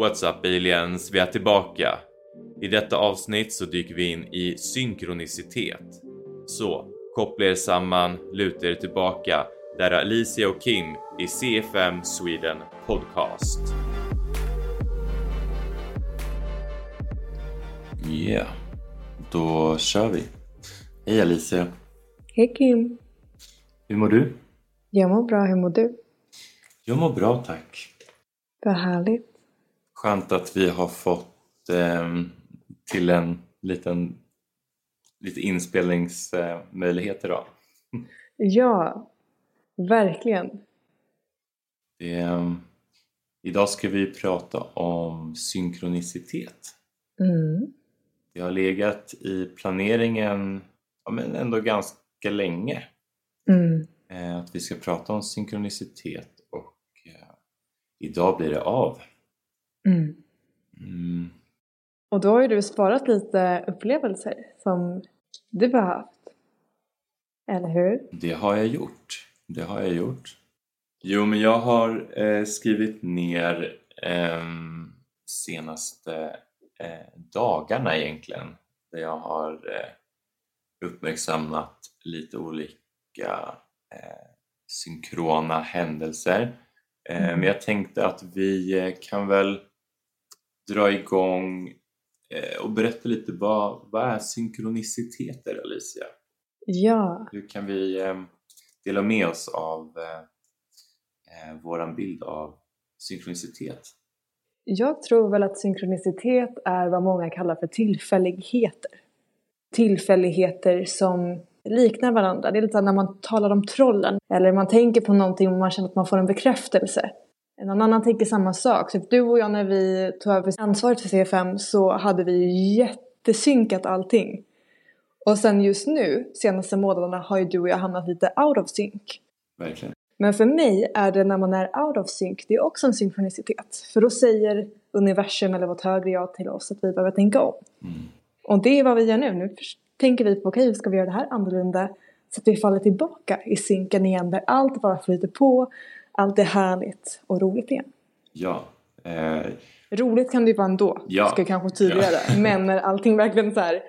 What's up aliens? Vi är tillbaka. I detta avsnitt så dyker vi in i synkronicitet. Så, koppla er samman, luta er tillbaka. Där är Alicia och Kim i CFM Sweden Podcast. Yeah. då kör vi. Hej Alicia. Hej Kim. Hur mår du? Jag mår bra, hur mår du? Jag mår bra tack. Vad härligt. Skönt att vi har fått eh, till en liten lite inspelningsmöjlighet idag. Ja, verkligen. Det, eh, idag ska vi prata om synkronicitet. Mm. Det har legat i planeringen ja, men ändå ganska länge Mm. eh, att vi ska prata om synkronicitet och eh, idag blir det av. Mm. Mm. Och då har ju du sparat lite upplevelser som du haft. Eller hur? Det har jag gjort. Det har jag gjort. Jo, men jag har eh, skrivit ner eh, senaste eh, dagarna egentligen där jag har eh, uppmärksammat lite olika eh, synkrona händelser. Eh, Mm. Men jag tänkte att vi eh, kan väl dra igång eh, och berätta lite vad, vad är synkroniciteter Alicia? Ja. Hur kan vi eh, dela med oss av eh, våran bild av synkronicitet? Jag tror väl att synkronicitet är vad många kallar för tillfälligheter. Tillfälligheter som liknar varandra. Det är lite som när man talar om trollen. Eller man tänker på någonting och man känner att man får en bekräftelse. Någon annan tänker samma sak. Så du och jag när vi tog över ansvaret för C5 så hade vi jättesynkat allting. Och sen just nu, senaste månaderna, har ju du och jag hamnat lite out of sync. Verkligen. Men för mig är det när man är out of sync, det är också en synkronicitet. För då säger universum eller vårt högre jag till oss att vi behöver tänka om. Mm. Och det är vad vi gör nu. Nu tänker vi på, okej, hur ska vi göra det här annorlunda? Så att vi faller tillbaka i synken igen, där allt bara flyter på, allt är härligt och roligt igen. Ja. Eh, Roligt kan det ju vara ändå, Ja. ska jag kanske tydliggöra. Men när allting verkligen så här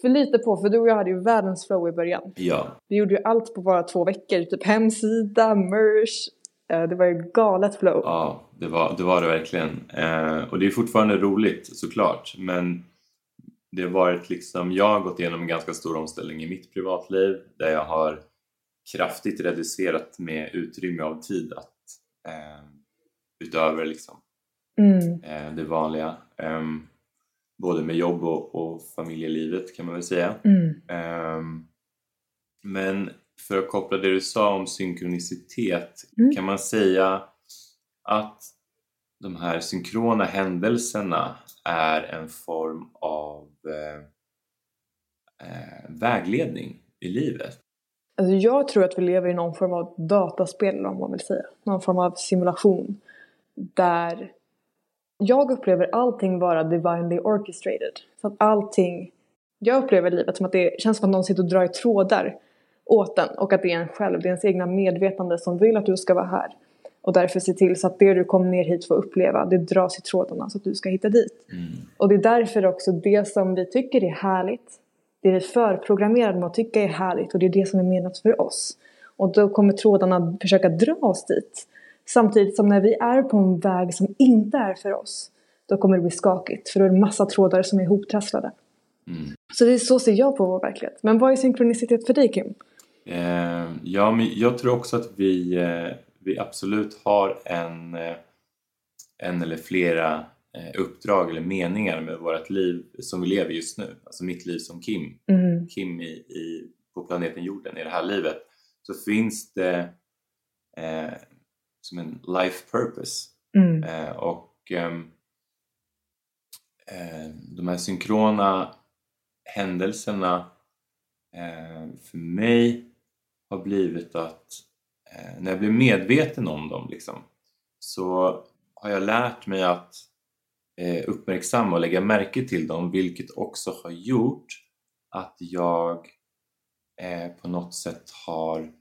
flyter på, för du och jag hade ju världens flow i början. ja. Vi gjorde ju allt på bara två veckor, typ hemsida, merch. Eh, Det var ju galet flow. Ja, det var det, var det verkligen. Eh, och det är fortfarande roligt såklart, men det har varit liksom, jag har gått igenom en ganska stor omställning i mitt privatliv där jag har kraftigt reducerat med utrymme av tid att eh, utöver liksom Mm. eh, det vanliga. Ehm, både med jobb och, och familjelivet kan man väl säga. Mm. Ehm, men för att koppla det du sa om synkronicitet Mm. kan man säga att de här synkrona händelserna är en form av eh, eh, vägledning i livet. Alltså jag tror att vi lever i någon form av dataspel om man vill säga. Någon form av simulation. Där jag upplever allting vara divinely orchestrated. Så att allting, jag upplever livet som att det känns som att någon sitter och drar i trådar åt den. Och att det är en själv, det är ens egna medvetande som vill att du ska vara här. Och därför se till så att det du kom ner hit för att uppleva, det dras i trådarna så att du ska hitta dit. Mm. Och det är därför också det som vi tycker är härligt, det vi är förprogrammerade med att tycka är härligt och det är det som är menat för oss. Och då kommer trådarna försöka dra oss dit. Samtidigt som när vi är på en väg som inte är för oss, då kommer det bli skakigt. För då är det massa trådar som är ihoptrasslade. Mm. Så det är så ser jag på vår verklighet. Men vad är synkronicitet för dig Kim? Eh, ja, men jag tror också att vi, eh, vi absolut har en, eh, en eller flera uppdrag eller meningar med vårt liv som vi lever just nu. Alltså mitt liv som Kim, Mm. Kim i, i, på planeten jorden, i det här livet. Så finns det eh, som en life purpose. Mm. Eh, och ehm, eh, de här synkrona händelserna eh, för mig har blivit att eh, när jag blir medveten om dem liksom, så har jag lärt mig att eh, uppmärksamma och lägga märke till dem vilket också har gjort att jag eh, på något sätt har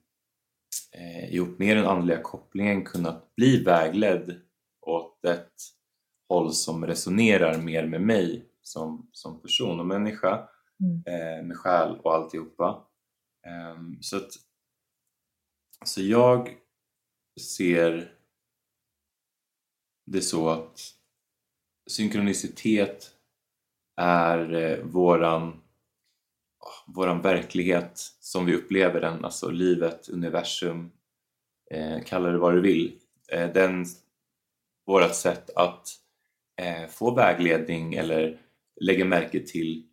eh, ihop med den andliga kopplingen kunnat bli vägledd åt ett håll som resonerar mer med mig som, som person och människa, Mm. eh, med själ och alltihopa. Ehm, så, att, så jag ser det så att synkronicitet är eh, våran, oh, våran verklighet som vi upplever den, alltså livet, universum, eh, kalla det vad du vill. Eh, den, vårat sätt att eh, få vägledning eller lägga märke till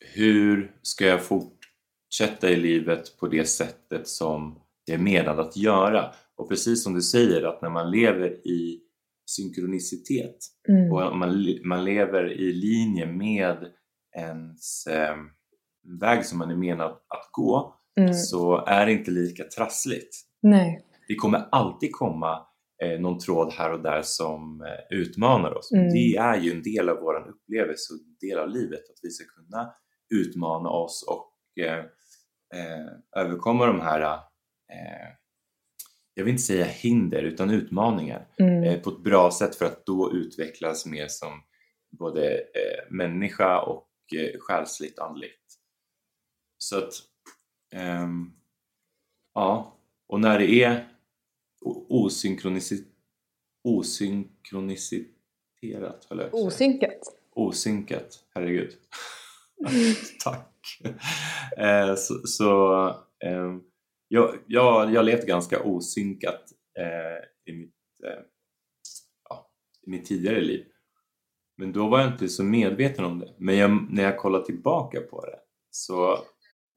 hur ska jag fortsätta i livet på det sättet som det är menat att göra? Och precis som du säger att när man lever i synkronicitet Mm. och man, man lever i linje med ens eh, väg som man är menad att gå Mm. så är det inte lika trassligt. Nej. Det kommer alltid komma eh, någon tråd här och där som eh, utmanar oss. Mm. Det är ju en del av vår upplevelse och en del av livet att vi ska kunna utmana oss och eh, eh, överkomma de här, eh, jag vill inte säga hinder, utan utmaningar Mm. eh, på ett bra sätt för att då utvecklas mer som både eh, människa och eh, själsligt andligt. Så att, ehm, ja, och när det är o- osynkronisit- osynchroniciterat, höll jag. Osynkat. Osynkat, herregud. Tack! Eh, så så ehm, jag, jag, jag levt ganska osynkat eh, i, mitt, eh, ja, i mitt tidigare liv. Men då var jag inte så medveten om det. Men jag, när jag kollar tillbaka på det så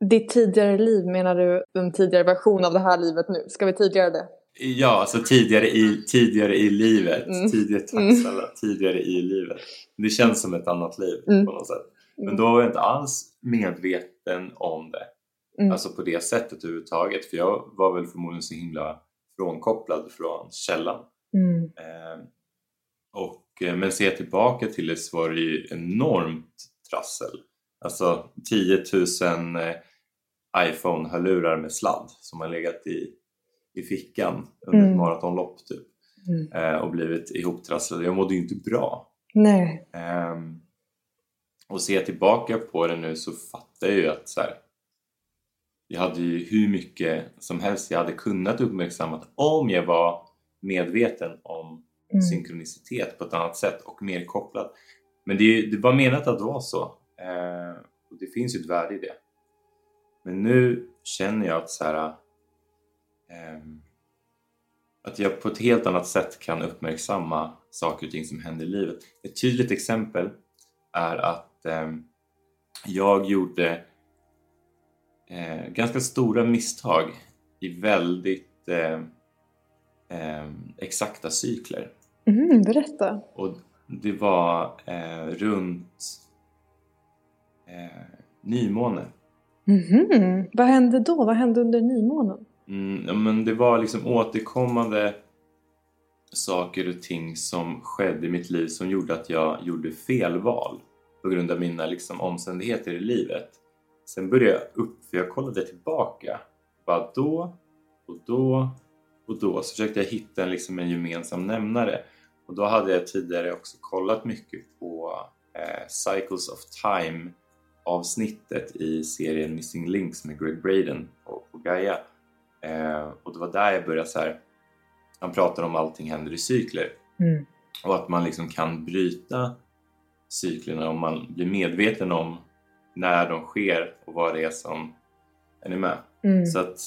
Ditt tidigare liv, menar du en tidigare version av det här livet nu? Ska vi tidigare det? Ja, alltså tidigare i, tidigare i livet. Mm. Tidigare, tack Mm. Tidigare i livet. Det känns som ett annat liv Mm. på något sätt. Men då var jag inte alls medveten om det. Mm. Alltså på det sättet överhuvudtaget. För jag var väl förmodligen så himla frånkopplad från källan. Mm. Eh, och, eh, men ser jag tillbaka till det så var det ju enormt trassel. Alltså 10 000 eh, iPhone-hörlurar med sladd som har legat i, i fickan under Mm. ett maratonlopp typ. Mm. Eh, och blivit ihoptrasslad. Jag mådde ju inte bra. Nej. Ehm, och ser jag tillbaka på det nu så fattar jag ju att så här, jag hade ju hur mycket som helst jag hade kunnat uppmärksamma om jag var medveten om Mm. synkronicitet på ett annat sätt och mer kopplad. Men det, det var menat att vara så. Eh, och det finns ju ett värde i det. Men nu känner jag att så här, ehm, att jag på ett helt annat sätt kan uppmärksamma saker och ting som händer i livet. Ett tydligt exempel är att ehm, jag gjorde eh, ganska stora misstag i väldigt eh, eh, exakta cykler. Mm, berätta. Och det var eh, runt eh, nymåne. Mhm. Vad hände då? Vad hände under nymånen? Mm, men det var liksom återkommande saker och ting som skedde i mitt liv som gjorde att jag gjorde fel val på grund av mina liksom, omständigheter i livet. Sen började jag upp, för jag kollade tillbaka. Bara då och då och då så försökte jag hitta en, liksom, en gemensam nämnare. Och då hade jag tidigare också kollat mycket på eh, Cycles of Time avsnittet i serien Missing Links med Greg Braden på, på Gaia. Eh, och det var där jag började så här. Han pratar om allting händer i cykler Mm. och att man liksom kan bryta cyklerna om man blir medveten om när de sker och vad det är som... Är ni med? Mm. Så att,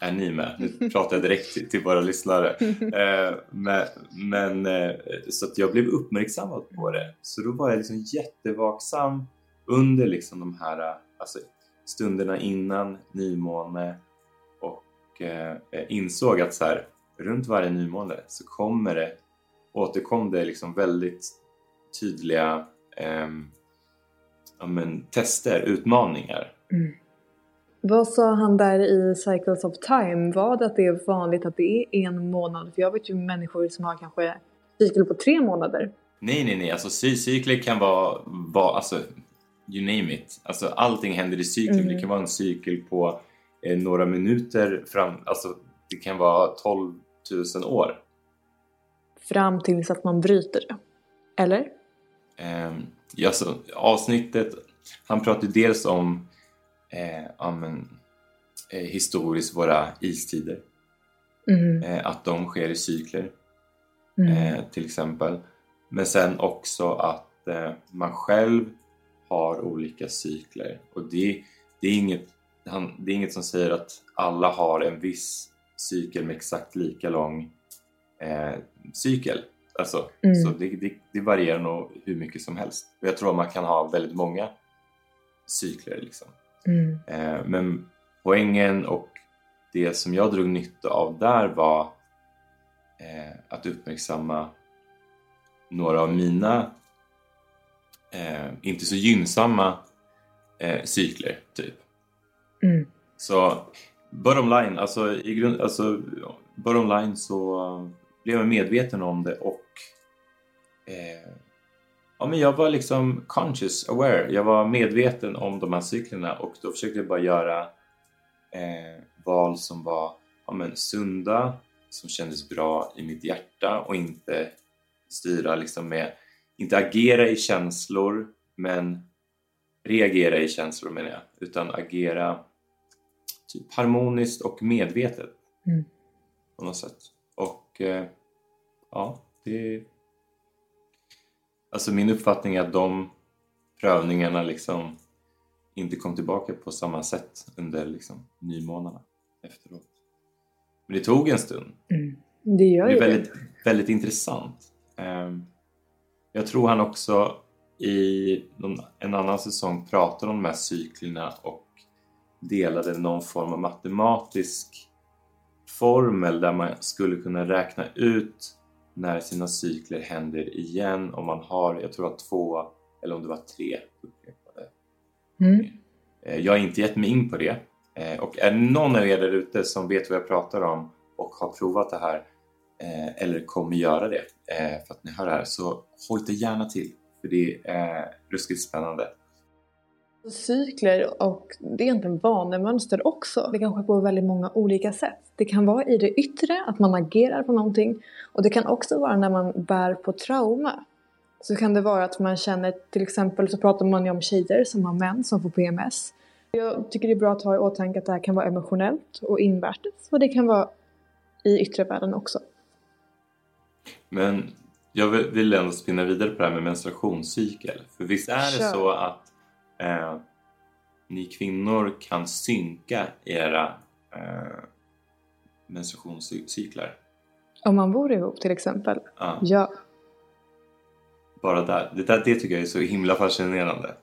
är ni med? Nu pratar jag direkt till, till våra lyssnare. Eh, men men eh, så att jag blev uppmärksammad på det. Så då var jag liksom jättevaksam under liksom de här eh, alltså, stunderna innan nymåne och eh, insåg att så här, runt varje nymåne så kommer det, återkom det liksom väldigt tydliga ehm, ja, men, tester, utmaningar. Mm. Vad sa han där i Cycles of Time? Var det att det är vanligt att det är en månad? För jag vet ju människor som har kanske cykel på tre månader. Nej, nej, nej. Alltså cykler kan vara, vara alltså, you name it. Alltså allting händer i cykler. Mm. Det kan vara en cykel på eh, några minuter fram, alltså det kan vara 12 000 år. fram tills att man bryter det. Eller? Eh, ja, så, avsnittet, han pratar ju dels om eh, men, eh, historiskt våra istider. Mm. Eh, att de sker i cykler Mm. eh, till exempel. Men sen också att eh, man själv har olika cykler och det, det, är inget, han, det är inget som säger att alla har en viss cykel med exakt lika lång eh, cykel. Alltså, Mm. Så det, det, det varierar nog hur mycket som helst. Och jag tror att man kan ha väldigt många cykler. Liksom. Mm. Eh, men poängen och det som jag drog nytta av där var eh, att uppmärksamma några av mina eh, inte så gynnsamma eh, cykler, typ. Mm. Så bottom line, alltså, i grund, alltså bottom line så blev jag medveten om det och eh, ja, men jag var liksom conscious, aware. Jag var medveten om de här cyklerna och då försökte jag bara göra eh, val som var ja, men, sunda, som kändes bra i mitt hjärta och inte styra liksom med, inte agera i känslor men reagera i känslor menar jag, utan agera typ harmoniskt och medvetet Mm. på något sätt. Och eh, ja, det... Alltså min uppfattning är att de prövningarna liksom inte kom tillbaka på samma sätt under liksom nymånaderna efteråt. Men det tog en stund. Mm. Det gör Det är det. väldigt, väldigt intressant. Ehm, Jag tror han också i någon, en annan säsong pratade om de här cyklerna och delade någon form av matematisk formel där man skulle kunna räkna ut när sina cykler händer igen om man har, jag tror det var två eller om det var tre upprepade Mm. Eh, Jag har inte gett mig in på det. Eh, Och är någon av er där ute som vet vad jag pratar om och har provat det här eh, eller kommer göra det för att ni hör det här så hojta gärna till för det är ruskigt spännande. Cykler och det är egentligen vanemönster också. Det kan ske på väldigt många olika sätt. Det kan vara i det yttre, att man agerar på någonting. Och det kan också vara när man bär på trauma. Så kan det vara att man känner, till exempel så pratar man ju om tjejer som har män som får PMS. Jag tycker det är bra att ha i åtanke att det här kan vara emotionellt och invärtes. Och det kan vara i yttre världen också. Men jag vill- ändå spinna vidare på det här med menstruationscykel. För visst är det Kör. så att eh, ni kvinnor kan synka era eh, menstruationscyklar? Om man bor ihop till exempel. Ja. Ja. bara där. Det, där. det tycker jag är så himla fascinerande.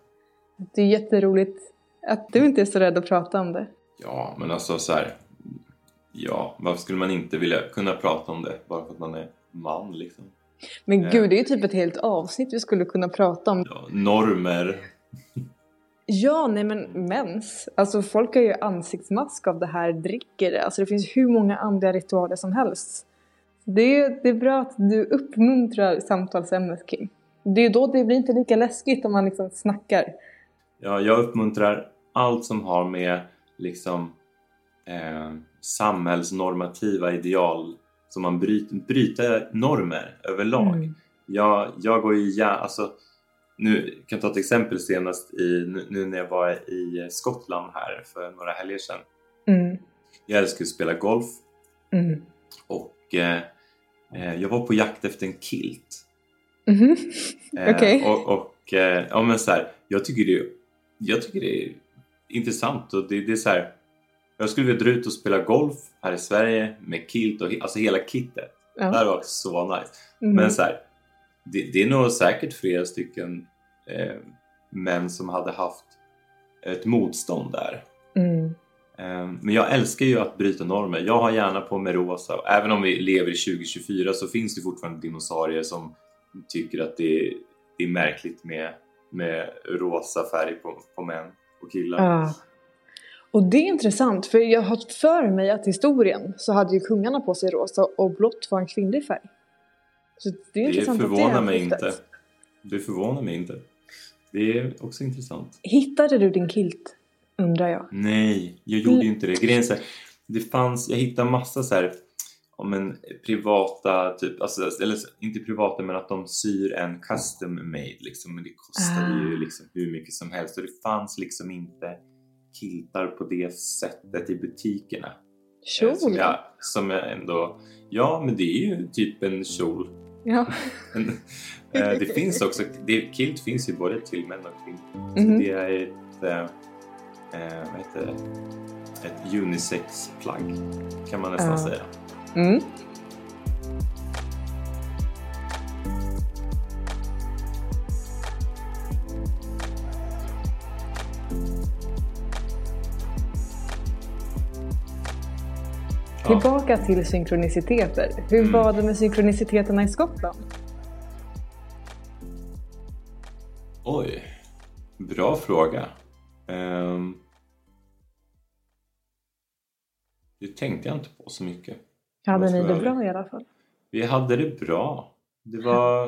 Det är jätteroligt att du inte är så rädd att prata om det. Ja, men alltså så här. Ja, varför skulle man inte vilja kunna prata om det bara för att man är man liksom? Men Ja. gud, det är ju typ ett helt avsnitt vi skulle kunna prata om. Ja, normer. Ja, nej men mens. Alltså folk har ju ansiktsmask av det här, dricker det. Alltså det finns hur många andra ritualer som helst. Det är, det är bra att du uppmuntrar samtalsämnet kring. Det är då det blir inte lika läskigt om man liksom snackar. Ja, jag uppmuntrar allt som har med liksom eh, samhällsnormativa ideal som man bryter, bryter normer överlag. Mm. Jag, jag går ju gärna, alltså nu kan jag ta ett exempel senast i, nu, när jag var i Skottland här för några helger sedan. Mm. Jag älskar att spela golf Mm. och eh, eh, jag var på jakt efter en kilt. Mhm. Eh, Okej. Och, och eh, ja men så här, jag tycker det, jag tycker det är intressant och det, det är så här, jag skulle vilja dra ut och spela golf här i Sverige med kilt och alltså hela kittet. Det Ja. här var så nice. Mm. Men så här, det, det är nog säkert flera stycken eh, män som hade haft ett motstånd där. Mm. Eh, men jag älskar ju att bryta normer. Jag har gärna på mig rosa. Även om vi lever i 2024 så finns det fortfarande dinosaurier som tycker att det är, det är märkligt med, med rosa färg på, på män och killar. Ja. Och det är intressant för jag har för mig att i historien så hade ju kungarna på sig rosa och blått var en kvinnlig färg. Så det är det det förvånar har mig inte. Det förvånar mig inte. Det är också intressant. Hittade du din kilt? Undrar jag. Nej, jag gjorde ju inte det. Grejen så här, det fanns, jag hittade massa så här om en privata, typ, alltså, eller inte privata men att de syr en custom made liksom. Men det kostade Ah. ju liksom hur mycket som helst och det fanns liksom inte kiltar på det sättet i butikerna. Eh, Som Kjol? jag, som jag ändå, ja men det är ju typ en kjol. Ja. Eh, det finns också, det, kilt finns ju både till män och kvinnor. Så Mhm. det är ett, eh, eh, vad heter det? Ett unisex-plagg kan man nästan Ja. säga. Mm. Tillbaka till synkroniciteter. Hur Mm. var det med synkroniciteterna i Skottland? Oj, bra fråga. Ehm, det tänkte jag inte på så mycket. Hade ni det bra i alla fall? Vi hade det bra. Det var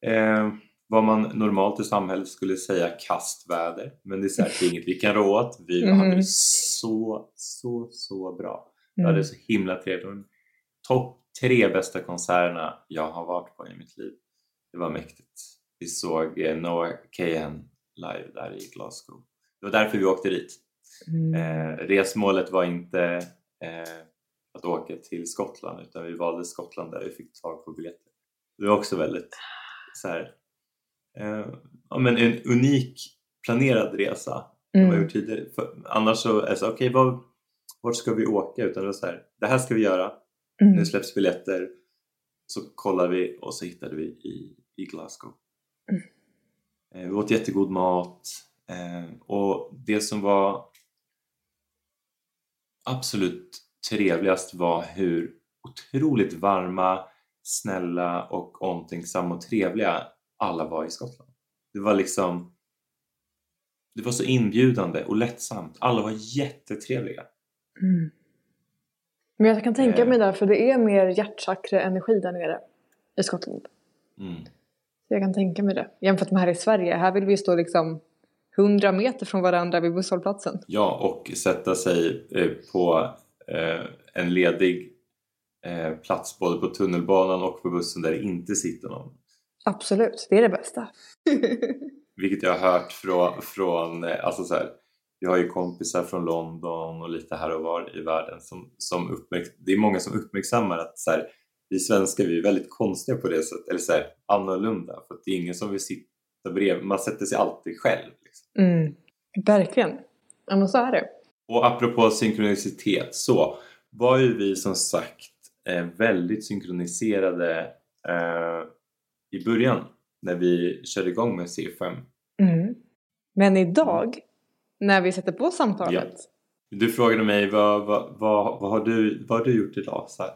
eh, vad man normalt i samhället skulle säga kastväder. Men det är säkert inget vi kan rå åt. Vi Mhm. hade det så, så, så bra. Vi Mm. hade så himla trevligt. Topp tre bästa konserterna jag har varit på i mitt liv. Det var mäktigt. Vi såg eh, Noah Kahan live där i Glasgow. Det var därför vi åkte dit. Mm. Eh, resmålet var inte eh, att åka till Skottland utan vi valde Skottland där vi fick tag på biljetter. Det var också väldigt så här, eh, ja, men en unik planerad resa som jag Mm. gjort tidigare. För, annars så är det så här, okej var, vart ska vi åka? Utan det var så här, det här ska vi göra, Mm. nu släpps biljetter, så kollar vi och så hittade vi i, i Glasgow. Mm. Eh, vi åt jättegod mat eh, och det som var absolut trevligast var hur otroligt varma, snälla och omtänksamma och trevliga alla var i Skottland. Det var liksom det var så inbjudande och lättsamt. Alla var jättetrevliga. Mm. Men jag kan tänka Eh. mig där, för det är mer hjärtchakra-energi där nere i Skottland. Mm. Så jag kan tänka mig det. Jämfört med här i Sverige. Här vill vi stå liksom 100 meter från varandra vid busshållplatsen. Ja, och sätta sig eh, på eh, en ledig plats både på tunnelbanan och på bussen där det inte sitter någon. Absolut, det är det bästa. Vilket jag har hört från, från alltså så här, vi har ju kompisar från London och lite här och var i världen som, som uppmärk- det är många som uppmärksammar att så här, vi svenskar vi är väldigt konstiga på det sättet, eller så här, annorlunda för det är ingen som vill sitta bredvid, man sätter sig alltid själv. Liksom. Mm. Verkligen. Ja men så är det. Och apropå synkronicitet så var ju vi som sagt eh, väldigt synkroniserade eh, i början när vi körde igång med C5. Mm. Men idag, när vi sätter på samtalet. Du frågade mig vad, vad, vad, vad, har, du, vad har du gjort idag? Så här.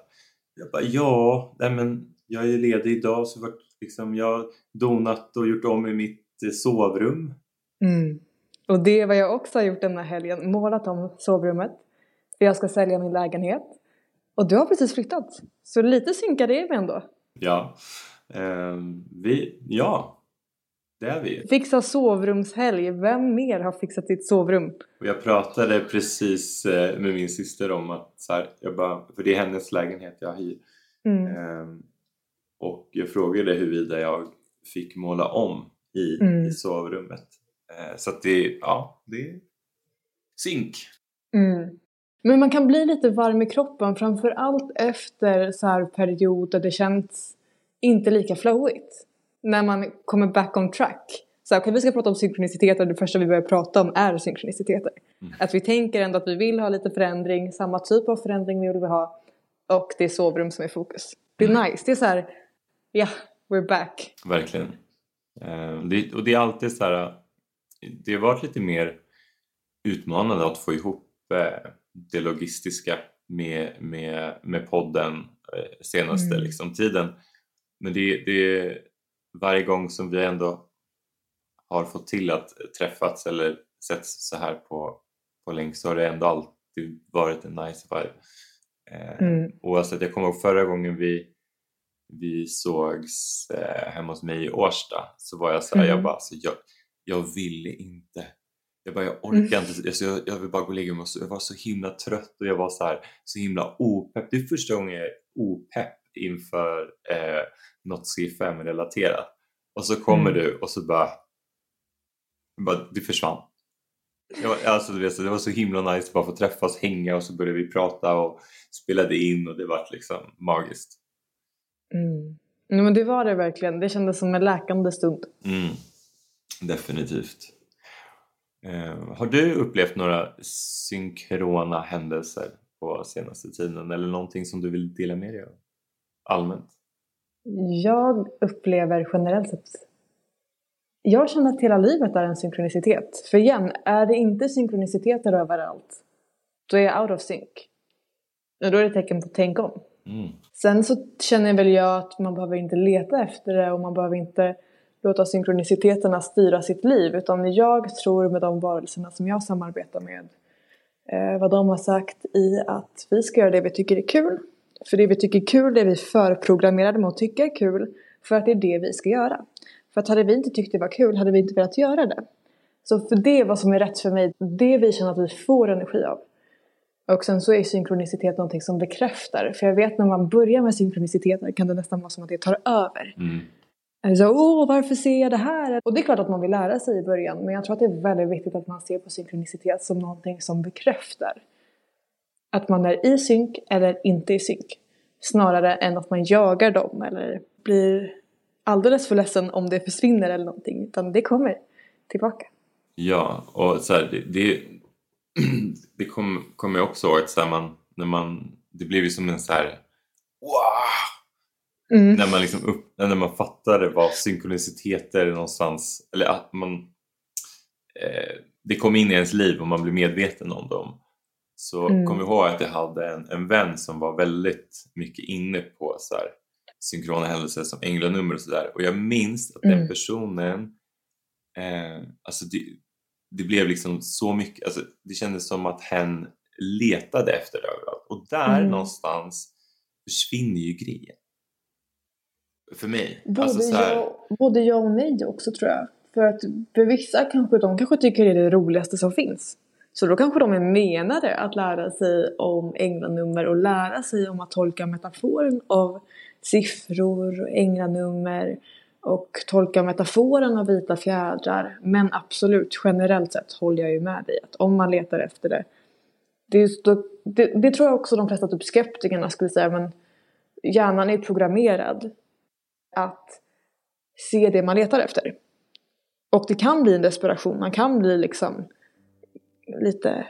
Jag bara ja, nej men jag är ledig idag så vart, liksom, jag har donat och gjort om i mitt eh, sovrum. Mm. Och det är vad jag också har gjort denna helgen. Målat om sovrummet. För jag ska sälja min lägenhet. Och du har precis flyttat. Så lite synkade är vi ändå. Ja, ehm, vi, ja det är vi. Fixa sovrumshelg. Vem mer har fixat sitt sovrum? Och jag pratade precis eh, med min syster om att så här, jag bara, för det är hennes lägenhet jag hyr. Mm. Ehm, och jag frågade huruvida jag fick måla om i, Mm. i sovrummet. Eh, så att det, ja, det är synk. Mm. Men man kan bli lite varm i kroppen framförallt efter så här period där det känns inte lika flowigt. När man kommer back on track. Så okej, vi ska prata om synkroniciteter. Det första vi börjar prata om är synkroniciteter. Mm. Att vi tänker ändå att vi vill ha lite förändring. Samma typ av förändring vill vi ha. Och det är sovrum som är fokus. Det är Mm. nice. Det är så här, ja, we're back. Verkligen. Ehm, det, och det är alltid så här, det har varit lite mer utmanande att få ihop eh, det logistiska med, med, med podden eh, senaste Mm. liksom, tiden. Men det, det varje gång som vi ändå har fått till att träffats eller setts så här på, på länk så har det ändå alltid varit en nice vibe. Eh, Mm. Oavsett, jag kommer ihåg förra gången vi, vi sågs eh, hemma hos mig i Årsta så var jag så här, Mm. jag bara, alltså, jag, jag ville inte. Jag bara, jag orkar Mm. inte, alltså, jag, jag vill bara gå och lägga mig jag var så himla trött och jag var så här, så himla opepp. Det är första gången jag opepp inför eh, något C5-relaterat. Och så kommer Mm. du och så bara, bara du försvann. Var, alltså, du vet, så det var så himla nice att bara få träffas, hänga och så började vi prata och spelade in och det var liksom magiskt. Mm. Men det var det verkligen. Det kändes som en läkande stund. Mm, definitivt. Eh, har du upplevt några synkrona händelser på senaste tiden eller någonting som du vill dela med dig av? Allmänt? Jag upplever generellt sett... Jag känner att hela livet är en synkronicitet. För igen, är det inte synkroniciteter överallt, då är jag out of sync. Och då är det tecken på tänk om. Mm. Sen så känner väl jag att man behöver inte leta efter det och man behöver inte låta synkroniciteterna styra sitt liv. Utan jag tror med de varelserna som jag samarbetar med, eh, vad de har sagt i att vi ska göra det vi tycker är kul. För det vi tycker är kul, det är vi förprogrammerade med att tycka är kul. För att det är det vi ska göra. För att hade vi inte tyckt det var kul hade vi inte velat göra det. Så för det är vad som är rätt för mig, det vi känner att vi får energi av. Och sen så är synkronicitet någonting som bekräftar. För jag vet när man börjar med synkroniciteter kan det nästan vara som att det tar över. Mm. Alltså, åh, varför ser jag det här? Och det är klart att man vill lära sig i början. Men jag tror att det är väldigt viktigt att man ser på synkronicitet som någonting som bekräftar. Att man är i synk eller inte i synk. Snarare än att man jagar dem eller blir alldeles för ledsen om det försvinner eller någonting. Utan det kommer tillbaka. Ja, och så här, det, det, det kommer kom jag också ihåg att så här, man, när man, det blev ju som en så här wow! Mm. När man liksom upp, när man fattade vad synkroniciteter någonstans, eller att man eh, det kom in i ens liv och man blev medveten om dem. Så Mm. kom jag ihåg att jag hade en, en vän som var väldigt mycket inne på så här, synkrona händelser som änglanummer och sådär. Och jag minns att den Mm. personen, eh, alltså det, det blev liksom så mycket, alltså det kändes som att hen letade efter det överallt. Och där Mm. någonstans försvinner ju grejen. För mig. Både, alltså så här, ja, både ja och nej också tror jag. För att för vissa kanske de kanske tycker det är det roligaste som finns. Så då kanske de är menade att lära sig om änglanummer och lära sig om att tolka metaforen av siffror och änglanummer och tolka metaforen av vita fjädrar. Men absolut, generellt sett håller jag ju med dig att om man letar efter det. Det, just då, det, det tror jag också de flesta typ skeptikerna skulle säga men hjärnan är programmerad att se det man letar efter. Och det kan bli en desperation, man kan bli liksom lite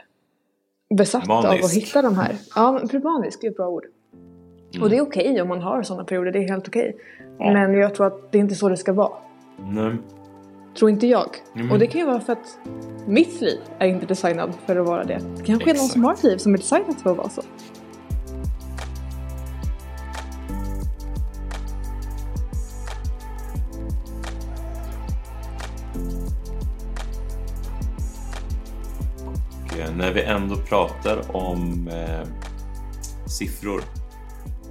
besatt av att Manisk. hitta de här. Ja, manisk är ett bra ord. Och det är okej om man har sådana perioder, det är helt okej. Ja. Men jag tror att det är inte så det ska vara. nej. Tror inte jag. Mm. Och det kan ju vara för att mitt liv är inte designad för att vara det. Det kanske är någon som har ett liv som är designat för att vara så. När vi ändå pratar om eh, siffror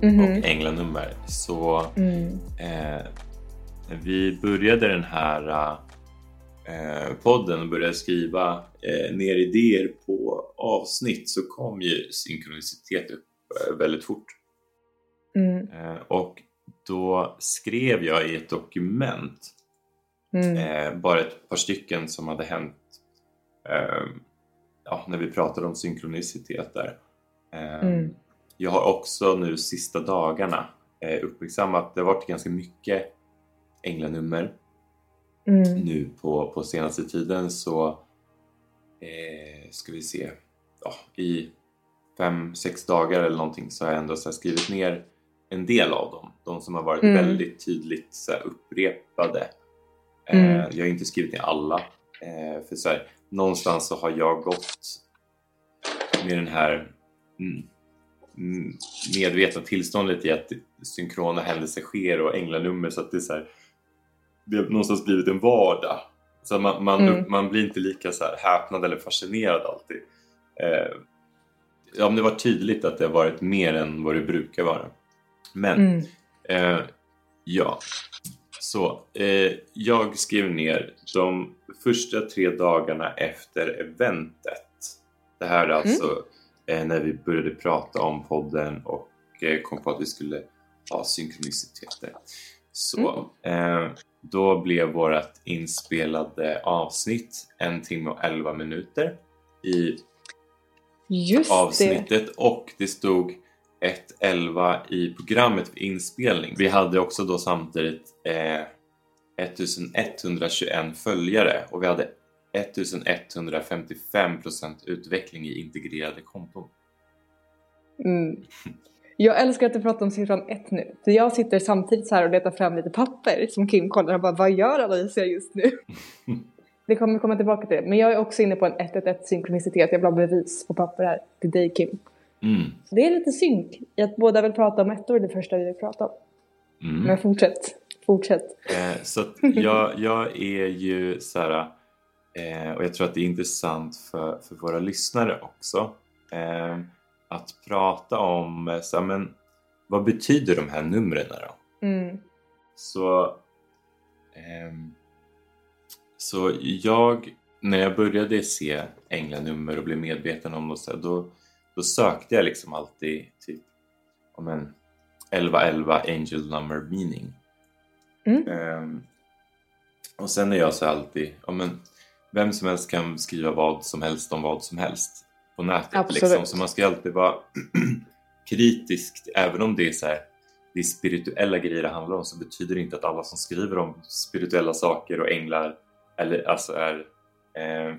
Mhm. och änglanummer så Mm. eh, vi började den här eh, podden och började skriva eh, ner idéer på avsnitt så kom ju synkronicitet upp eh, väldigt fort. Mm. Eh, och då skrev jag i ett dokument Mm. eh, bara ett par stycken som hade hänt ja, när vi pratade om synkronicitet där. Eh, Mm. Jag har också nu sista dagarna eh, uppmärksammat, det har varit ganska mycket änglanummer Mm. nu på, på senaste tiden så eh, ska vi se, ja, i fem, sex dagar eller någonting så har jag ändå skrivit ner en del av dem. De som har varit Mm. väldigt tydligt så upprepade. Eh, Mm. Jag har inte skrivit ner alla. Eh, för så här, någonstans så har jag gått med den här mm, mm, medvetna tillståndet i att synkrona händelser sker och änglanummer så att det är så här, det har någonstans blivit en vardag. Så man, man, Mm. man blir inte lika så här häpnad eller fascinerad alltid. Eh, ja, men det var tydligt att det har varit mer än vad det brukar vara. Men Mm. Eh, ja, så eh, jag skrev ner de första tre dagarna efter eventet. Det här är alltså eh, när vi började prata om podden och eh, kom på att vi skulle ha synkroniciteter. Så eh, då blev vårt inspelade avsnitt en timme och elva minuter i Just det. avsnittet och det stod 1.11 i programmet för inspelning. Vi hade också då samtidigt eh, 1121 följare och vi hade 1155% utveckling i integrerade konton. Mm. Jag älskar att du pratar om siffran 1 nu. För jag sitter samtidigt så här och letar fram lite papper som Kim kollar och bara vad gör Alicia just nu? Det kommer komma tillbaka till det. Men jag är också inne på en 111 synkronicitet. Jag vill ha bevis på papper här till dig Kim. Mm. Så det är lite synk i att båda vill prata om ettor det första vi vill prata om. Mm. Men fortsätt. Fortsätt. Eh, så jag, jag är ju så här, eh, och jag tror att det är intressant för, för våra lyssnare också, eh, att prata om eh, så här, men, vad betyder de här numren då? Mm. Så, ehm, så jag, när jag började se änglanummer och blev medveten om dem, så här, då, då sökte jag liksom alltid typ om en 1111 angel number meaning. Mm. Ehm, och sen är jag så alltid, men, vem som helst kan skriva vad som helst om vad som helst på nätet. Absolut. Liksom. Så man ska alltid vara kritisk, även om det är så här, det är spirituella grejer det handlar om så betyder det inte att alla som skriver om spirituella saker och änglar eller, alltså är eh,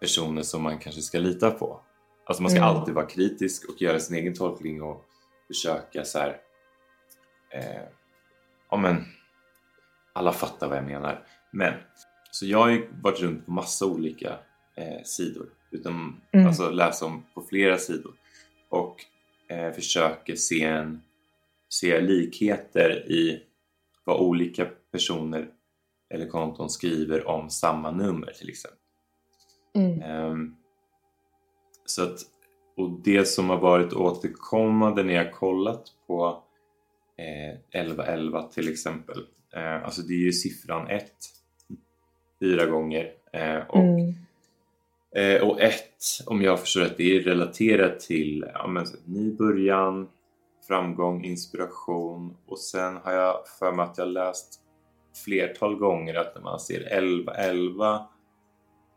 personer som man kanske ska lita på. Alltså man ska Mm. alltid vara kritisk och göra sin egen tolkning och försöka så här, eh, ja men alla fattar vad jag menar. Men, så jag har ju varit runt på massa olika eh, sidor, utan Mm. alltså läsa om på flera sidor och eh, försöker se, en, se likheter i vad olika personer eller konton skriver om samma nummer till exempel. Mm. Ehm, så att, och det som har varit återkommande när jag kollat på eh, 1111 till exempel, eh, alltså det är ju siffran 1 fyra gånger eh, och, Mm. eh, och 1 om jag förstår rätt, det är relaterat till ja, men, ny början, framgång, inspiration och sen har jag för mig att jag läst flertal gånger att när man ser 1111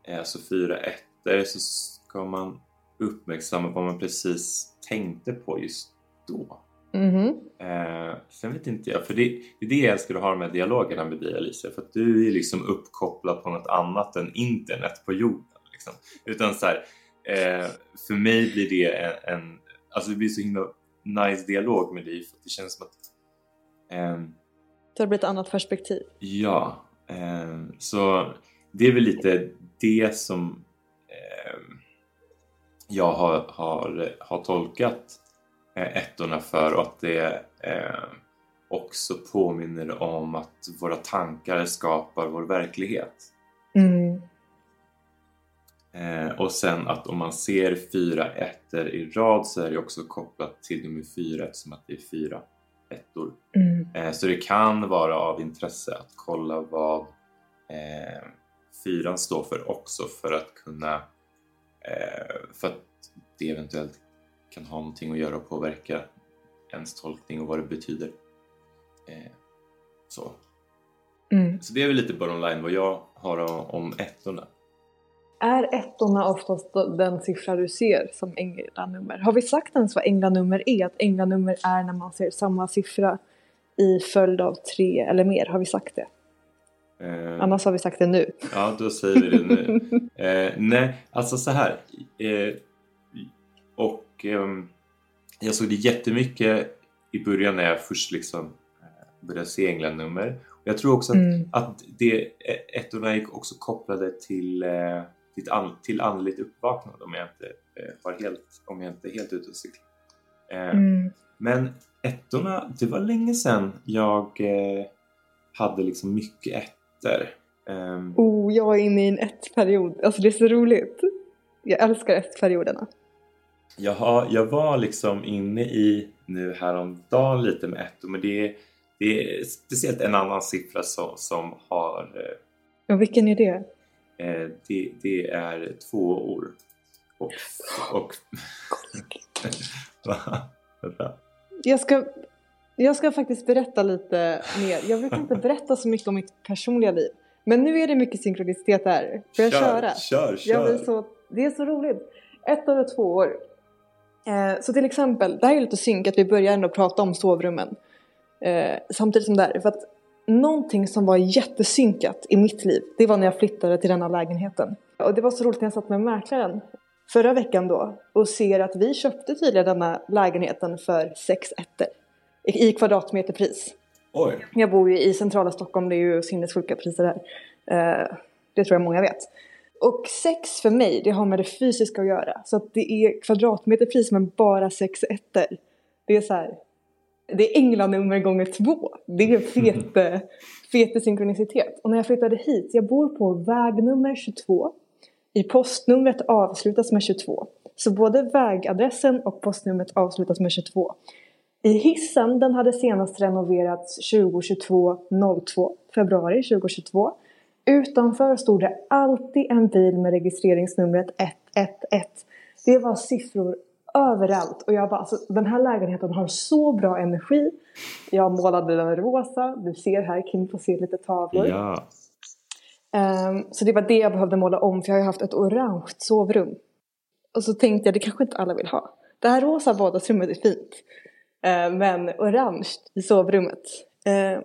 eh, alltså fyra ettor så ska man uppmärksamma vad man precis tänkte på just då. Mhm. Eh, sen vet inte jag, för det, det är det jag älskar att ha de här dialogerna med dig Alicia, för att du är liksom uppkopplad på något annat än internet på jorden. Liksom. Utan så här, eh, för mig blir det en, en, alltså det blir så himla nice dialog med dig, för det känns som att ehm, Så det blir ett annat perspektiv. Ja, eh, så det är väl lite det som eh, jag har, har, har tolkat eh, ettorna för och att det eh, också påminner om att våra tankar skapar vår verklighet. Mm. Eh, och sen att om man ser fyra ettor i rad så är det också kopplat till nummer fyra eftersom att det är fyra ettor. Mm. Eh, Så det kan vara av intresse att kolla vad eh, fyran står för också för att kunna för att det eventuellt kan ha någonting att göra och påverka ens tolkning och vad det betyder. Eh, så. Mm. så det är väl lite bottom line vad jag har om, om ettorna. Är ettorna oftast den siffra du ser som änglanummer? Har vi sagt ens vad änglanummer är? Att änglanummer är när man ser samma siffra i följd av tre eller mer. Har vi sagt det? Eh, Annars har vi sagt det nu. Ja, då säger vi det nu. eh, nej, alltså så här. Eh, och ehm, jag såg det jättemycket i början när jag först liksom eh, började se änglanummer. Och jag tror också att, Mm. att det, eh, ettorna är också kopplade till, eh, till, ett an, till andligt uppvaknande om jag inte har helt, om jag inte är helt ute och cyklar. Mm. men ettorna, det var länge sedan jag hade liksom mycket ettor. Ehm, Oh, jag är inne i en ett-period. Alltså det är så roligt. Jag älskar ett-perioderna. Jag, har, jag var liksom inne i nu häromdagen lite med ettor men det är, det är speciellt en annan siffra som, som har eh, Och vilken är det? eh, det, det är två år. Och, och. Jag ska, jag ska faktiskt berätta lite mer. Jag brukar inte berätta så mycket om mitt personliga liv. Men nu är det mycket synkronicitet här. Får jag kör, köra? Kör, kör. Jag så, det är så roligt. Ett år och två år. Eh, så till exempel, det här är lite synk att vi börjar ändå prata om sovrummen. Eh, samtidigt som det här. För att någonting som var jättesynkat i mitt liv, det var när jag flyttade till denna lägenheten. Och det var så roligt när jag satt med mäklaren förra veckan då och ser att vi köpte tydligen denna lägenheten för sex ettor i kvadratmeterpris. Oj. Jag bor ju i centrala Stockholm, det är ju sinnessjuka priser här. Eh, det tror jag många vet. Och sex för mig, det har med det fysiska att göra. Så att det är kvadratmeterpris men bara sex ettor. Det är så här, det är änglanummer gånger två. Det är fete, fete synkronicitet. Och när jag flyttade hit, jag bor på väg nummer 22. I postnumret avslutas med 22. Så både vägadressen och postnumret avslutas med 22. I hissen, den hade senast renoverats 2022 02 februari 2022. Utanför stod det alltid en bil med registreringsnumret 111. Det var siffror överallt och jag bara alltså den här lägenheten har så bra energi. Jag målade den rosa, du ser här Kim får se lite tavlor. Ja. Um, så det var det jag behövde måla om för jag har ju haft ett orange sovrum. Och så tänkte jag det kanske inte alla vill ha. Det här rosa vardagsrummet är fint. Uh, men orange i sovrummet. Uh,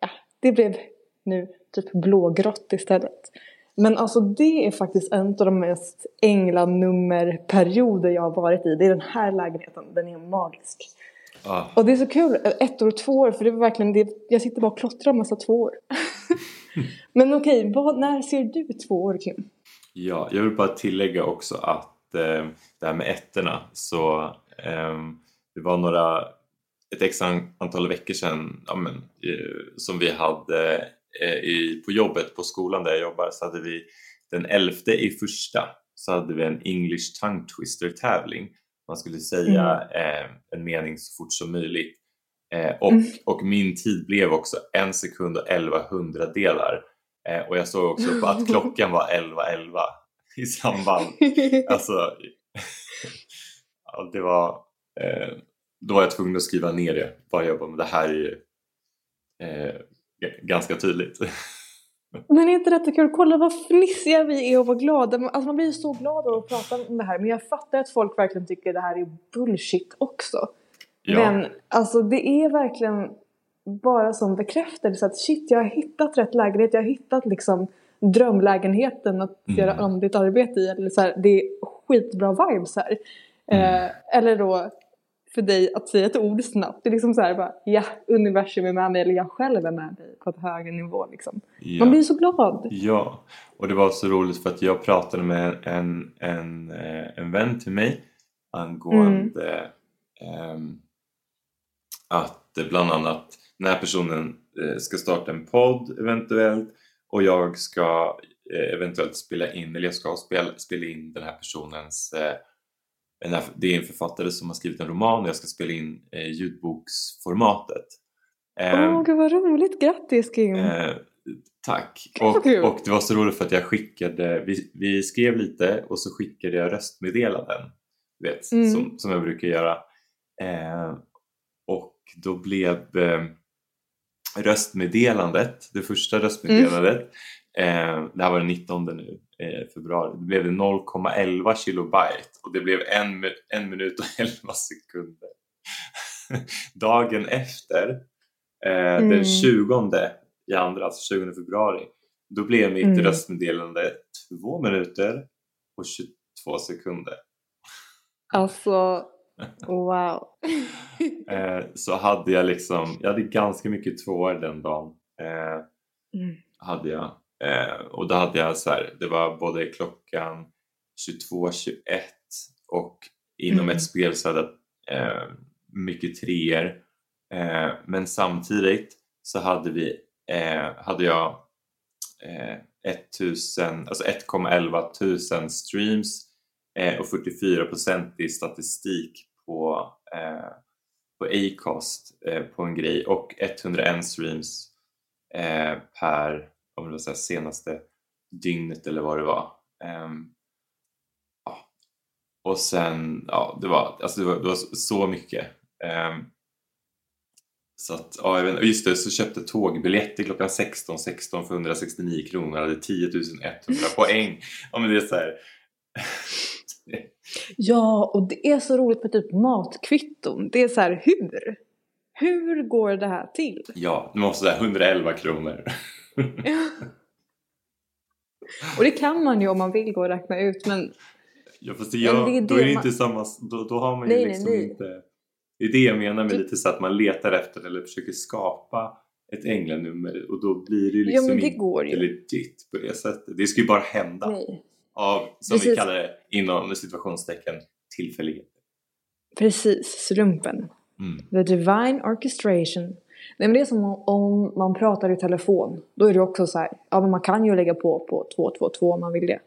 ja, det blev nu typ blågrått istället. Men alltså det är faktiskt en av de mest änglanummerperioder jag har varit i. Det är den här lägenheten, den är magisk. Ah. Och det är så kul, ett år och två år, för det var verkligen det, jag sitter bara och klottrar en massa två år. Men okej, vad, när ser du två år Kim? Ja, jag vill bara tillägga också att eh, det här med ettorna så eh, det var några, ett x antal veckor sedan ja, men, eh, som vi hade eh, i, på jobbet på skolan där jag jobbar så hade vi den elfte i första så hade vi en English tongue twister tävling. Man skulle säga eh, en mening så fort som möjligt. Eh, och, Mm. och min tid blev också en sekund och elva hundradelar. Eh, och jag såg också på att klockan var 11.11 i samband. Alltså, ja, det var... Eh, då var jag tvungen att skriva ner det. Bara jag bara, men det här är ju eh, ganska tydligt. Men är inte detta kul? Kolla vad fnissiga vi är och vad glada. Alltså man blir ju så glad av att prata om det här. Men jag fattar att folk verkligen tycker det här är bullshit också. Ja, Men alltså det är verkligen bara som bekräftelse att shit jag har hittat rätt lägenhet. Jag har hittat liksom drömlägenheten att Mm. göra andligt arbete i. Eller så här, det är skitbra vibes här. Mm. Eh, eller då för dig att säga ett ord snabbt. Det är liksom så här bara ja, universum är med mig eller jag själv är med dig på ett högre nivå liksom. ja. Man blir så glad. Ja, och det var så roligt för att jag pratade med en, en, eh, en vän till mig angående ehm, att eh, bland annat den här personen eh, ska starta en podd eventuellt och jag ska eh, eventuellt spela in, eller jag ska spela, spela in den här personens eh, här, det är en författare som har skrivit en roman och jag ska spela in eh, ljudboksformatet. Åh Ehm, gud vad roligt, grattis Kim! Eh, tack! Och, och det var så roligt för att jag skickade, vi, vi skrev lite och så skickade jag röstmeddelanden, du vet, Mm. som, som jag brukar göra. Eh, och då blev eh, röstmeddelandet, det första röstmeddelandet, eh, det här var den 19 nu, eh, februari, då blev det 0,11 kilobyte och det blev en, en minut och 11 sekunder. Dagen efter, eh, Mm. den 20 i andra, alltså 20 februari, då blev mitt Mm. röstmeddelande 2 minuter och 22 sekunder. Alltså, wow. Eh, så hade jag liksom, jag hade ganska mycket tvåor den dagen. Eh, Mm. hade jag. Eh, och då hade jag så här, det var både klockan 22.21 och inom Mm. ett spel så hade jag eh, mycket treor. Eh, men samtidigt så hade vi, eh, hade jag eh, 1000, alltså 1,11 tusen streams eh, och 44% i statistik på, eh, på Acast eh, på en grej och 101 streams eh, per om det var så senaste dygnet eller vad det var. Ehm, ja. och sen, ja det var, alltså det var, det var så- mycket. Ehm, så att, ja, jag vet, just det, så köpte tågbiljetter klockan 16, 16 för 169 kronor, hade 10 100 poäng. Ja men det är så här. Ja, och det är så roligt med typ matkvitton. Det är så här, hur? Hur går det här till? Ja, det måste säga 111 kronor. Och det kan man ju om man vill gå och räkna ut, men Ja, fast det, gör, det är då det är det man- inte samma, då, då har man ju Nej, nej, liksom nej. inte... Det är det jag menar med lite så att man letar efter eller försöker skapa ett änglanummer och då blir det ju ja, liksom men det inte går legit på det sättet. Det ska ju bara hända Nej. av, som vi Precis. kallar det inom situationstecken, tillfällighet. Precis, slumpen. Mm. The divine orchestration. Nej men det är som om- man pratar i telefon. Då är det också så här, ja men man kan ju lägga på på 222 om man vill det.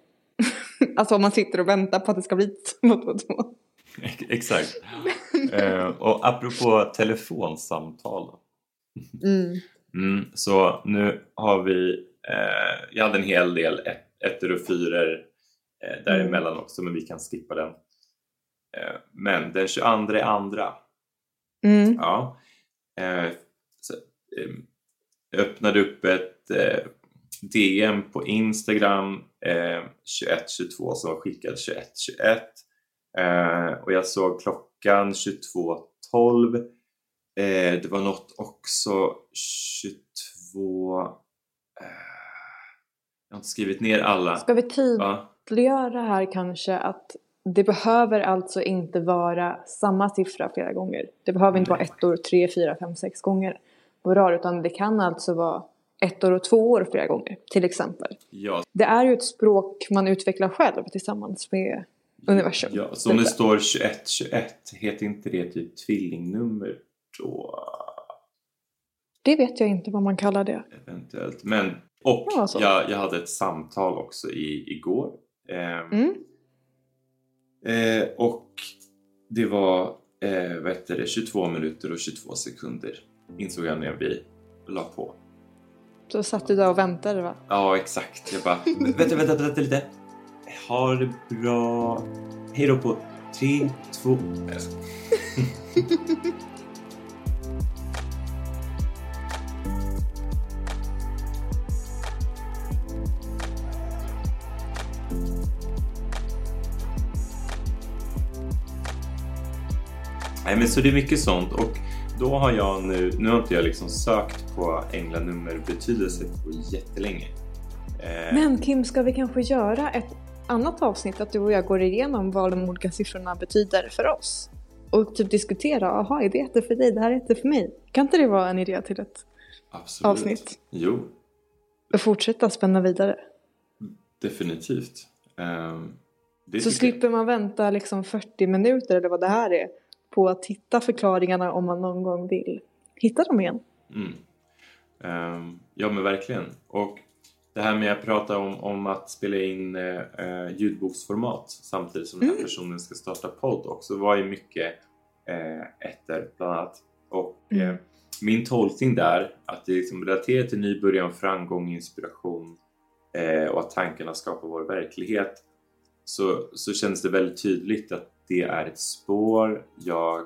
alltså om man sitter och väntar på att det ska bli 222. Exakt. eh, och apropå telefonsamtal. Mm. Mm, så nu har vi, eh, jag hade en hel del ett, ettor och fyror eh, däremellan också men vi kan skippa den. Eh, men den 22 andra, Mm. ja, eh, så, eh, jag öppnade upp ett eh, DM på Instagram eh, 2122 som var skickad 2121 eh, och jag såg klockan 22.12 eh, det var något också 22 eh, jag har inte skrivit ner alla. Ska vi tydliggöra här kanske att det behöver alltså inte vara samma siffra flera gånger. Det behöver inte vara ettor tre, fyra, fem, sex gånger rad utan det kan alltså vara ettor och tvåor flera gånger till exempel. ja, Det är ju ett språk man utvecklar själv tillsammans med universum. ja, så om det står 2121 heter inte det typ tvillingnummer då? Det vet jag inte vad man kallar det. eventuellt. Men, och Ja, jag, jag hade ett samtal också i, igår. Ehm, Mm. eh, och det var eh, vad heter det, 22 minuter och 22 sekunder insåg jag när vi la på. Så satt du där och väntade va? Ja, exakt. Jag bara, vänta, vänta, vänta lite. Ha det bra. Hej då på tre, två... Nej. Nej men så det är mycket sånt och då har jag nu, nu har inte jag liksom sökt på änglanummer betydelse på jättelänge. Eh, Men Kim, ska vi kanske göra ett annat avsnitt att du och jag går igenom vad de olika siffrorna betyder för oss? Och typ diskutera, jaha, är det ett för dig, det här är ett för mig? Kan inte det vara en idé till ett absolut. avsnitt? Jo, Och fortsätta spänna vidare? definitivt. Det Så jag. slipper man vänta liksom 40 minuter eller vad det här är på att hitta förklaringarna om man någon gång vill hitta dem igen. Mm. Ehm, ja men verkligen. Och det här med att prata om, om att spela in eh, eh, ljudboksformat samtidigt som den här personen ska starta podd också var ju mycket eh, ettor bland annat. Och Mm. eh, min tolkning där, att det liksom relaterar till nybörjan, framgång, inspiration eh, och att tankarna skapar vår verklighet så, så känns det väldigt tydligt att det är ett spår jag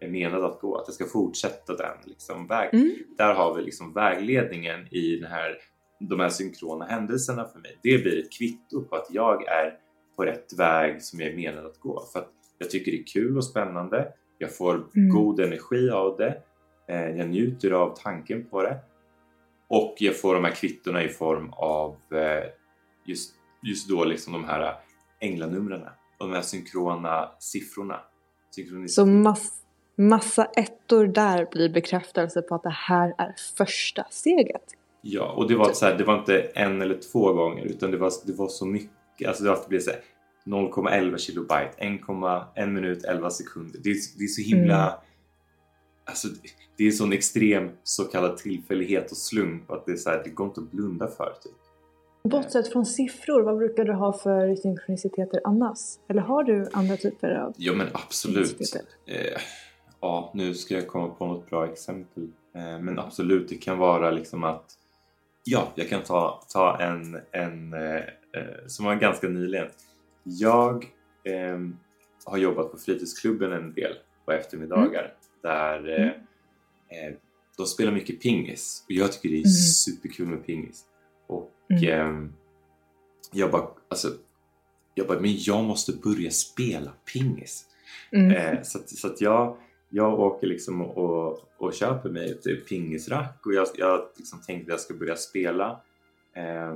är menad att gå, att jag ska fortsätta den liksom, vägen Mm. där har vi liksom vägledningen i den här, de här synkrona händelserna för mig. Det blir ett kvitto på att jag är på rätt väg som jag är menad att gå. För att jag tycker det är kul och spännande. Jag får Mm. god energi av det. Eh, jag njuter av tanken på det. Och jag får de här kvittona i form av eh, just, just då liksom de här änglanumren och de här synkrona siffrorna. Så mass, massa ettor där blir bekräftelse på att det här är första steget. Ja, och det var, så här, det var inte en eller två gånger utan det var, det var så mycket. Alltså det, blev så här 0,11 kilobyte, 1,1 minut 11 sekunder. Det är, det är så himla... Mm. Alltså, det är en sån extrem så kallad tillfällighet och slump att det, är så här, det går inte att blunda för. Typ. Bortsett från siffror, vad brukar du ha för synkroniciteter annars? Eller har du andra typer av Ja men absolut. Eh, ja, nu ska jag komma på något bra exempel. Eh, men absolut, det kan vara liksom att Ja, jag kan ta, ta en, en eh, eh, som var ganska nyligen. Jag ehm, har jobbat på fritidsklubben en del på eftermiddagar Mm. där eh, eh, de spelar mycket pingis och jag tycker det är Mm. superkul med pingis. Och Mm. ehm, jag bara, alltså, jag bara, men jag måste börja spela pingis. Mm. Eh, så att, så att jag, jag åker liksom och, och köper mig ett pingisrack och jag, jag liksom tänkte att jag ska börja spela eh,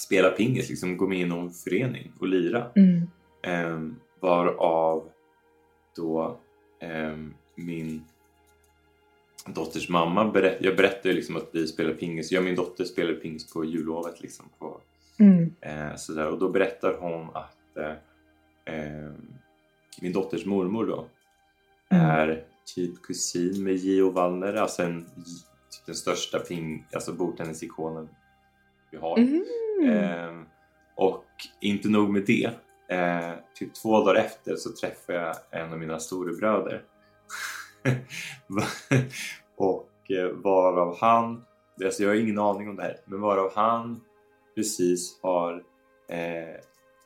spela pingis, liksom gå med i någon förening och lira. Mm. Eh, varav då eh, min dotters mamma berätt, jag berättade liksom att vi spelar pingis, jag och min dotter spelade pingis på jullovet liksom på, Mm. Eh, sådär. Och då berättar hon att eh, eh, min dotters mormor då Mm. är typ kusin med Gio Wallner, alltså en, typ den största ping, alltså bordtennisikonen vi har. Mm. Eh, och inte nog med det, eh, typ två dagar efter så träffade jag en av mina storebröder. och eh, varav han, alltså jag har ingen aning om det här, men varav han precis har eh,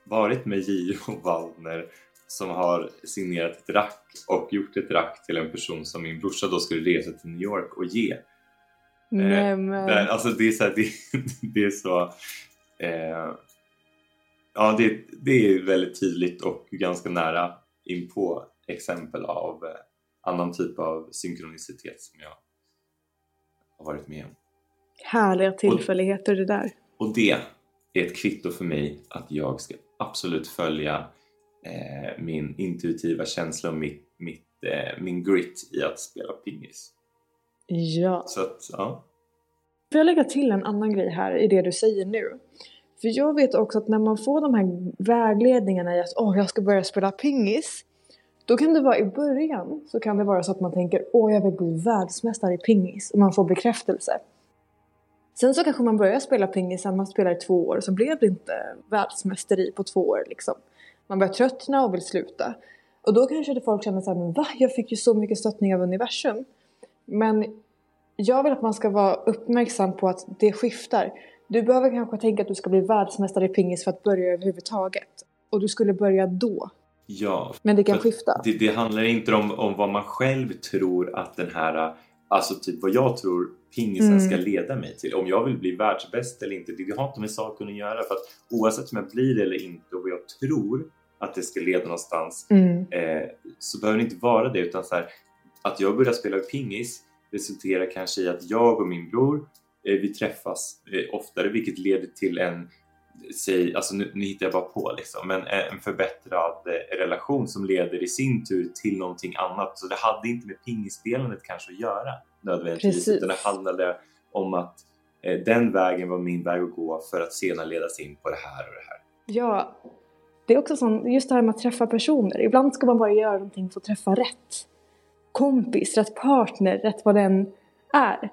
varit med Gio Waldner som har signerat ett rack och gjort ett rack till en person som min brorsa då skulle resa till New York och ge. Nej, men... Där, alltså det är så, här, det, det är så eh, ja det, det är väldigt tydligt och ganska nära inpå exempel av eh, annan typ av synkronicitet som jag har varit med om. Härliga tillfälligheter det där. Och det är ett kvitto för mig att jag ska absolut följa eh, min intuitiva känsla och mitt, mitt, eh, min grit i att spela pingis. Ja. Så att, ja. Får jag lägga till en annan grej här i det du säger nu? För jag vet också att när man får de här vägledningarna i att åh, jag ska börja spela pingis. Då kan det vara i början så kan det vara så att man tänker åh, jag vill bli världsmästare i pingis och man får bekräftelse. Sen så kanske man börjar spela pingis man spelar i två år så blev det inte världsmästeri på två år liksom. Man börjar tröttna och vill sluta. Och då kanske det folk känner såhär, men va? Jag fick ju så mycket stöttning av universum. Men jag vill att man ska vara uppmärksam på att det skiftar. Du behöver kanske tänka att du ska bli världsmästare i pingis för att börja överhuvudtaget. Och du skulle börja då ja, Men det kan skifta. Det, det handlar inte om, om vad man själv tror att den här, alltså typ vad jag tror pingisen Mm. ska leda mig till. Om jag vill bli världsbäst eller inte, det har inte med saken att göra. För att oavsett om jag blir det eller inte och vad jag tror att det ska leda någonstans Mm. eh, så behöver det inte vara det utan så här, att jag börjar spela pingis resulterar kanske i att jag och min bror eh, vi träffas eh, oftare vilket leder till en säg, alltså nu, nu hittar jag bara på liksom, men eh, en förbättrad eh, relation som leder i sin tur till någonting annat. Så det hade inte med pingisspelandet kanske att göra nödvändigtvis Precis. utan det handlade om att eh, den vägen var min väg att gå för att senare ledas in på det här och det här. Ja. Det är också sån, just det här med att träffa personer. Ibland ska man bara göra någonting för att träffa rätt kompis, rätt partner, rätt vad den är.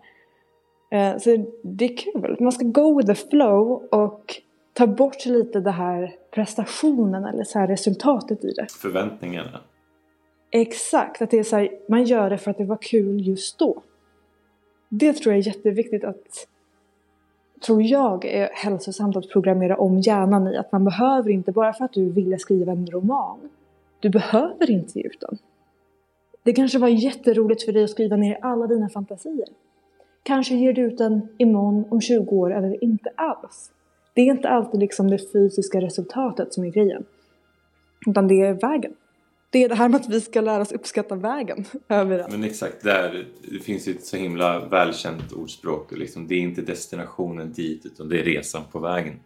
Eh, Så det är kul. Man ska go with the flow och ta bort lite det här prestationen eller så här resultatet i det. Förväntningarna. Exakt, att det är så här, man gör det för att det var kul just då. Det tror jag är jätteviktigt att, tror jag är hälsosamt att programmera om hjärnan i. Att man behöver inte, bara för att du ville skriva en roman, du behöver inte ge ut den. Det kanske var jätteroligt för dig att skriva ner alla dina fantasier. Kanske ger du ut den imorgon, om 20 år eller inte alls. Det är inte alltid liksom det fysiska resultatet som är grejen. Utan det är vägen. Det är det här med att vi ska lära oss uppskatta vägen överallt. Men exakt, där, det finns ju ett så himla välkänt ordspråk. Liksom, det är inte destinationen dit utan det är resan på vägen.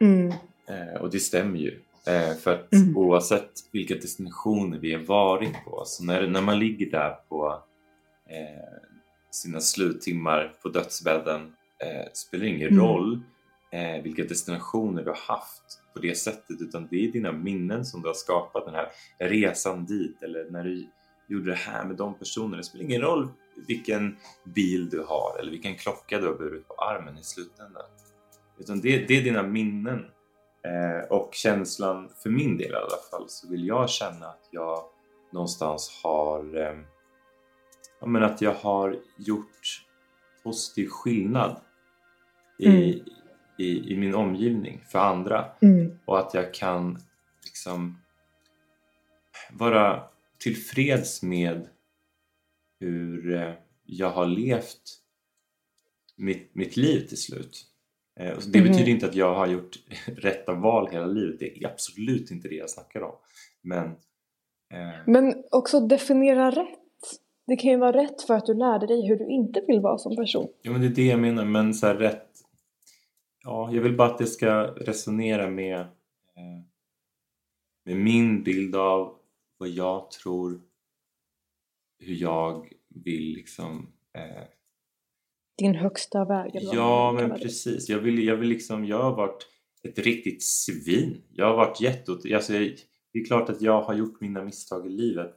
Mm. Eh, och det stämmer ju. Eh, för att Mm. oavsett vilka destinationer vi har varit på, så när, när man ligger där på eh, sina sluttimmar på dödsbädden eh, spelar ingen Mm. roll eh, vilka destinationer du har haft på det sättet utan det är dina minnen som du har skapat den här resan dit eller när du gjorde det här med de personerna. Det spelar ingen roll vilken bil du har eller vilken klocka du har burit på armen i slutändan. Utan det, det är dina minnen Eh, och känslan, för min del i alla fall, så vill jag känna att jag någonstans har eh, ja, men att jag har gjort positiv skillnad i, Mm i, i min omgivning för andra Mm. och att jag kan liksom vara tillfreds med hur eh, jag har levt mitt, mitt liv till slut. Eh, det Mhm. betyder inte att jag har gjort rätta val hela livet. Det är absolut inte det jag snackar om. Men eh, Men också definiera rätt. Det kan ju vara rätt för att du lärde dig hur du inte vill vara som person. Ja, men det är det jag menar. Men så här rätt... Ja, jag vill bara att det ska resonera med, eh, med min bild av vad jag tror, hur jag vill liksom... Eh, Din högsta väg eller ja, men precis. Jag vill, jag vill liksom... Jag har varit ett riktigt svin. Jag har varit jätteot... Alltså, jag, det är klart att jag har gjort mina misstag i livet.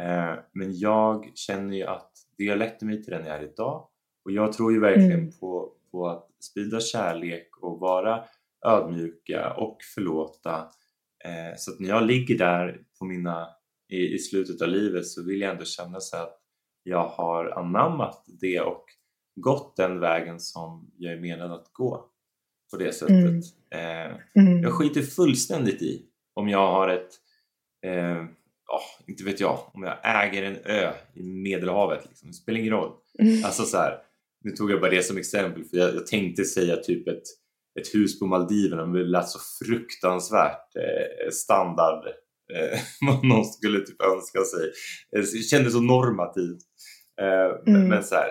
Eh, men jag känner ju att det har lett mig till den jag är idag. Och jag tror ju verkligen Mm. på, på att sprida kärlek och vara ödmjuka och förlåta. Eh, så att när jag ligger där på mina, i, i slutet av livet så vill jag ändå känna så att jag har anammat det och gått den vägen som jag är menad att gå på det sättet. Mm. Eh, Mm. jag skiter fullständigt i om jag har ett, eh, ja, inte vet jag, om jag äger en ö i Medelhavet. Liksom. Det spelar ingen roll. Mm. Alltså så här, nu tog jag bara det som exempel för jag, jag tänkte säga typ ett, ett hus på Maldiverna men det lät så fruktansvärt eh, standard eh, vad någon skulle typ önska sig. Eh, Det kändes så normativt. Eh, Mm. men så här,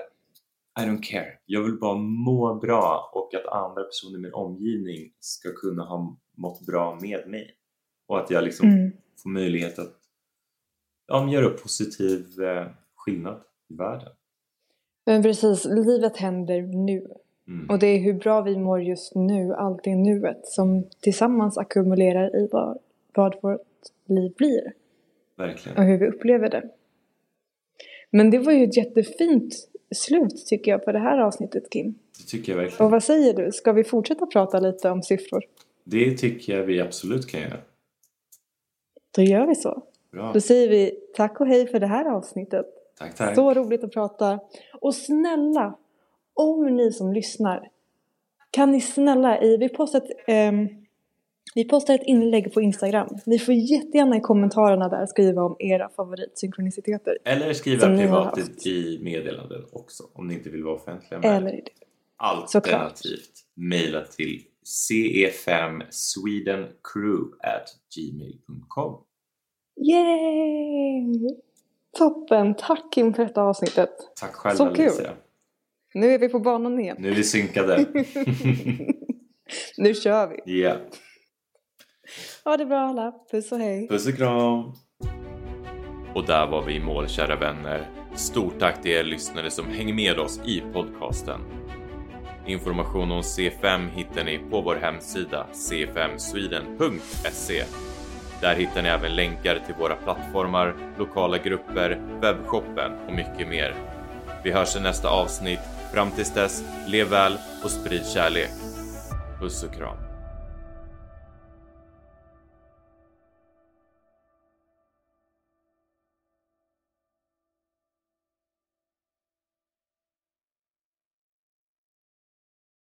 I don't care. Jag vill bara må bra och att andra personer i min omgivning ska kunna ha mått bra med mig. Och att jag liksom Mm. får möjlighet att ja, göra positiv eh, skillnad i världen. Men precis, livet händer nu. Mm. Och det är hur bra vi mår just nu, allt i nuet, som tillsammans ackumulerar i vad, vad vårt liv blir. Verkligen. Och hur vi upplever det. Men det var ju ett jättefint slut tycker jag på det här avsnittet Kim. Det tycker jag verkligen. Och vad säger du? Ska vi fortsätta prata lite om siffror? Det tycker jag vi absolut kan göra. Då gör vi så. Bra. Då säger vi tack och hej för det här avsnittet. Tack, tack. Så roligt att prata. Och snälla, om ni som lyssnar, kan ni snälla, i, vi, postar ett, ehm, vi postar ett inlägg på Instagram. Ni får jättegärna i kommentarerna där skriva om era favoritsynkroniciteter. Eller skriva privat i, meddelanden också om ni inte vill vara offentliga med Eller det. Alternativt mejla till ce5swedencrew at gmail.com Yay! Toppen! Tack Kim för detta avsnittet. Tack själv Så kul. Alicia. Nu är vi på banan igen. Nu är vi synkade. Nu kör vi. Ja. Ha det bra alla. Puss och hej. Puss och kram. Och där var vi i mål kära vänner. Stort tack till er lyssnare som hänger med oss i podcasten. Information om C5 hittar ni på vår hemsida c5sweden.se. Där hittar ni även länkar till våra plattformar, lokala grupper, webbshoppen och mycket mer. Vi hörs i nästa avsnitt. Fram tills dess, lev väl och sprid kärlek. Puss och kram.